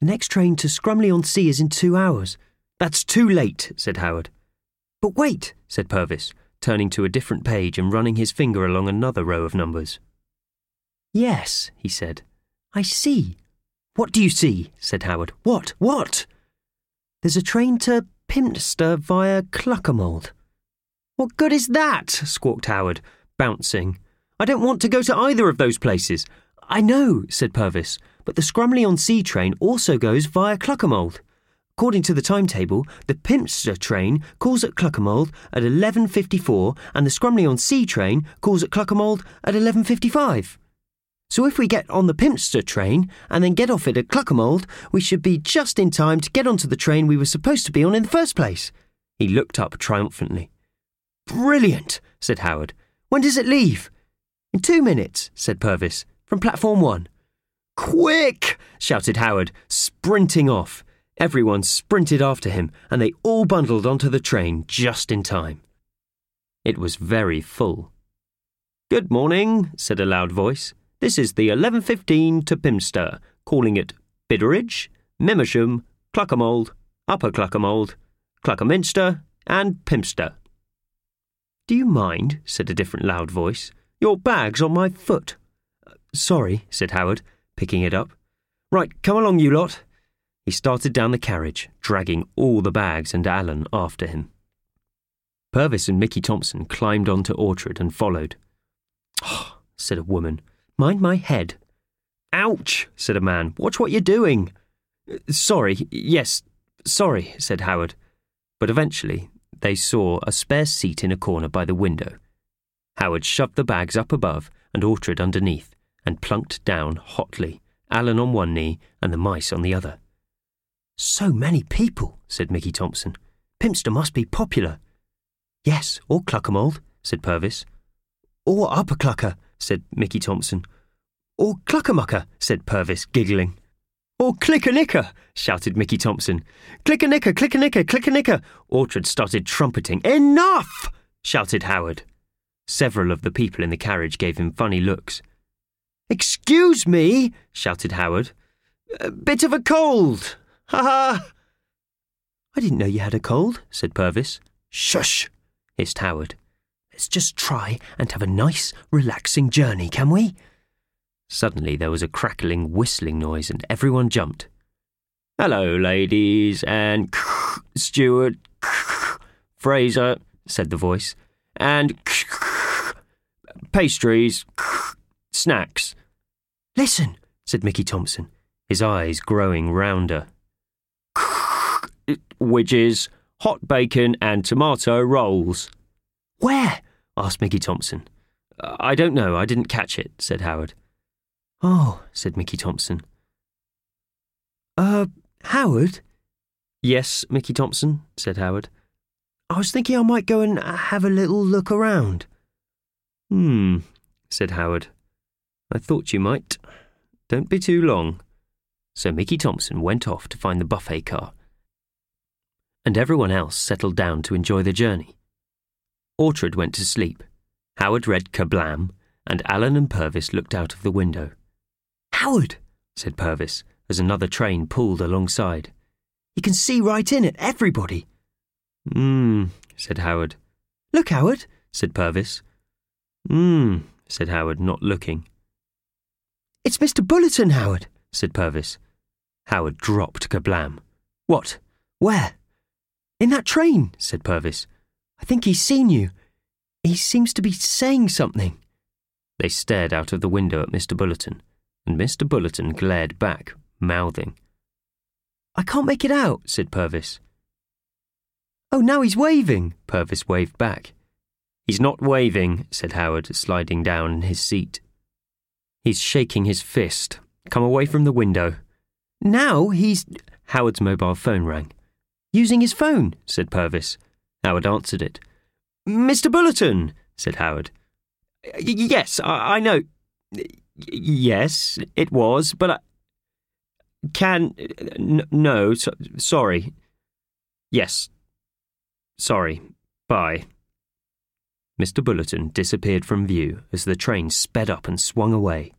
The next train to Scrumley on Sea is in two hours. That's too late, said Howard. But wait, said Purvis, turning to a different page and running his finger along another row of numbers. Yes, he said. I see. What do you see? said Howard. What? What? There's a train to Pimpster via Cluckermold. What good is that? squawked Howard, bouncing. I don't want to go to either of those places. I know, said Purvis, but the Scrumley on Sea train also goes via Cluckermold. According to the timetable, the Pimpster train calls at Cluckermold at 11.54 and the Scrumley on Sea train calls at Cluckermold at 11.55. So if we get on the Pimpster train and then get off it at Cluckermold, we should be just in time to get onto the train we were supposed to be on in the first place. He looked up triumphantly. Brilliant, said Howard. When does it leave? In two minutes, said Purvis, from platform one. Quick! shouted Howard, sprinting off. Everyone sprinted after him, and they all bundled onto the train just in time. It was very full. Good morning, said a loud voice. This is the 11.15 to Pimster, calling it Bidderidge, Mimmersham, Cluckermold, Upper Cluckermold, Cluckerminster, and Pimster. Do you mind? said a different loud voice. Your bag's on my foot. Sorry, said Howard, picking it up. Right, come along, you lot. He started down the carriage, dragging all the bags and Alan after him. Purvis and Mickey Thompson climbed onto Orchard and followed. Oh, said a woman. Mind my head. Ouch, said a man. Watch what you're doing. Sorry, yes, sorry, said Howard. But eventually, they saw a spare seat in a corner by the window. Howard shoved the bags up above and Orchard underneath and plunked down hotly, Alan on one knee and the mice on the other. So many people, said Mickey Thompson. Pimpster must be popular. Yes, or Cluckermold, said Purvis. Or Upper Clucker, said Mickey Thompson. Or Cluckermucker, said Purvis, giggling. Or Clicker-Nicker, shouted Mickey Thompson. Clicker-Nicker, Clicker-Nicker, Clicker-Nicker. Orchard started trumpeting. Enough! shouted Howard. Several of the people in the carriage gave him funny looks. Excuse me, shouted Howard. A bit of a cold. Ha ha! I didn't know you had a cold, said Purvis. Shush, hissed Howard. Let's just try and have a nice, relaxing journey, can we? Suddenly there was a crackling, whistling noise, and everyone jumped. Hello, ladies, and Stewart, Fraser, said the voice, and pastries, snacks. Listen, said Mickey Thompson, his eyes growing rounder. Widges, hot bacon, and tomato rolls. Where? asked Mickey Thompson. I don't know, I didn't catch it, said Howard. Oh, said Mickey Thompson. Uh, Howard? Yes, Mickey Thompson, said Howard. I was thinking I might go and have a little look around. Hmm, said Howard. I thought you might. Don't be too long. So Mickey Thompson went off to find the buffet car. And everyone else settled down to enjoy the journey. Orchard went to sleep. Howard read Kablam, and Alan and Purvis looked out of the window. Howard, said Purvis, as another train pulled alongside. You can see right in at everybody. Hmm, said Howard. Look, Howard, said Purvis. Hmm, said Howard, not looking. It's Mr. Bullerton, Howard, said Purvis. Howard dropped Kablam. What? Where? In that train, said Purvis. I think he's seen you. He seems to be saying something. They stared out of the window at Mr. Bullerton, and Mr. Bullerton glared back, mouthing. I can't make it out, said Purvis. Oh, now he's waving, Purvis waved back. He's not waving, said Howard, sliding down in his seat. He's shaking his fist. Come away from the window. Now he's. Howard's mobile phone rang. Using his phone, said Purvis. Howard answered it. Mr. Bullerton, said Howard. Yes, I, I know. Yes, it was, but I. Can. No, so, sorry. Yes. Sorry. Bye. Mr. Bullerton disappeared from view as the train sped up and swung away.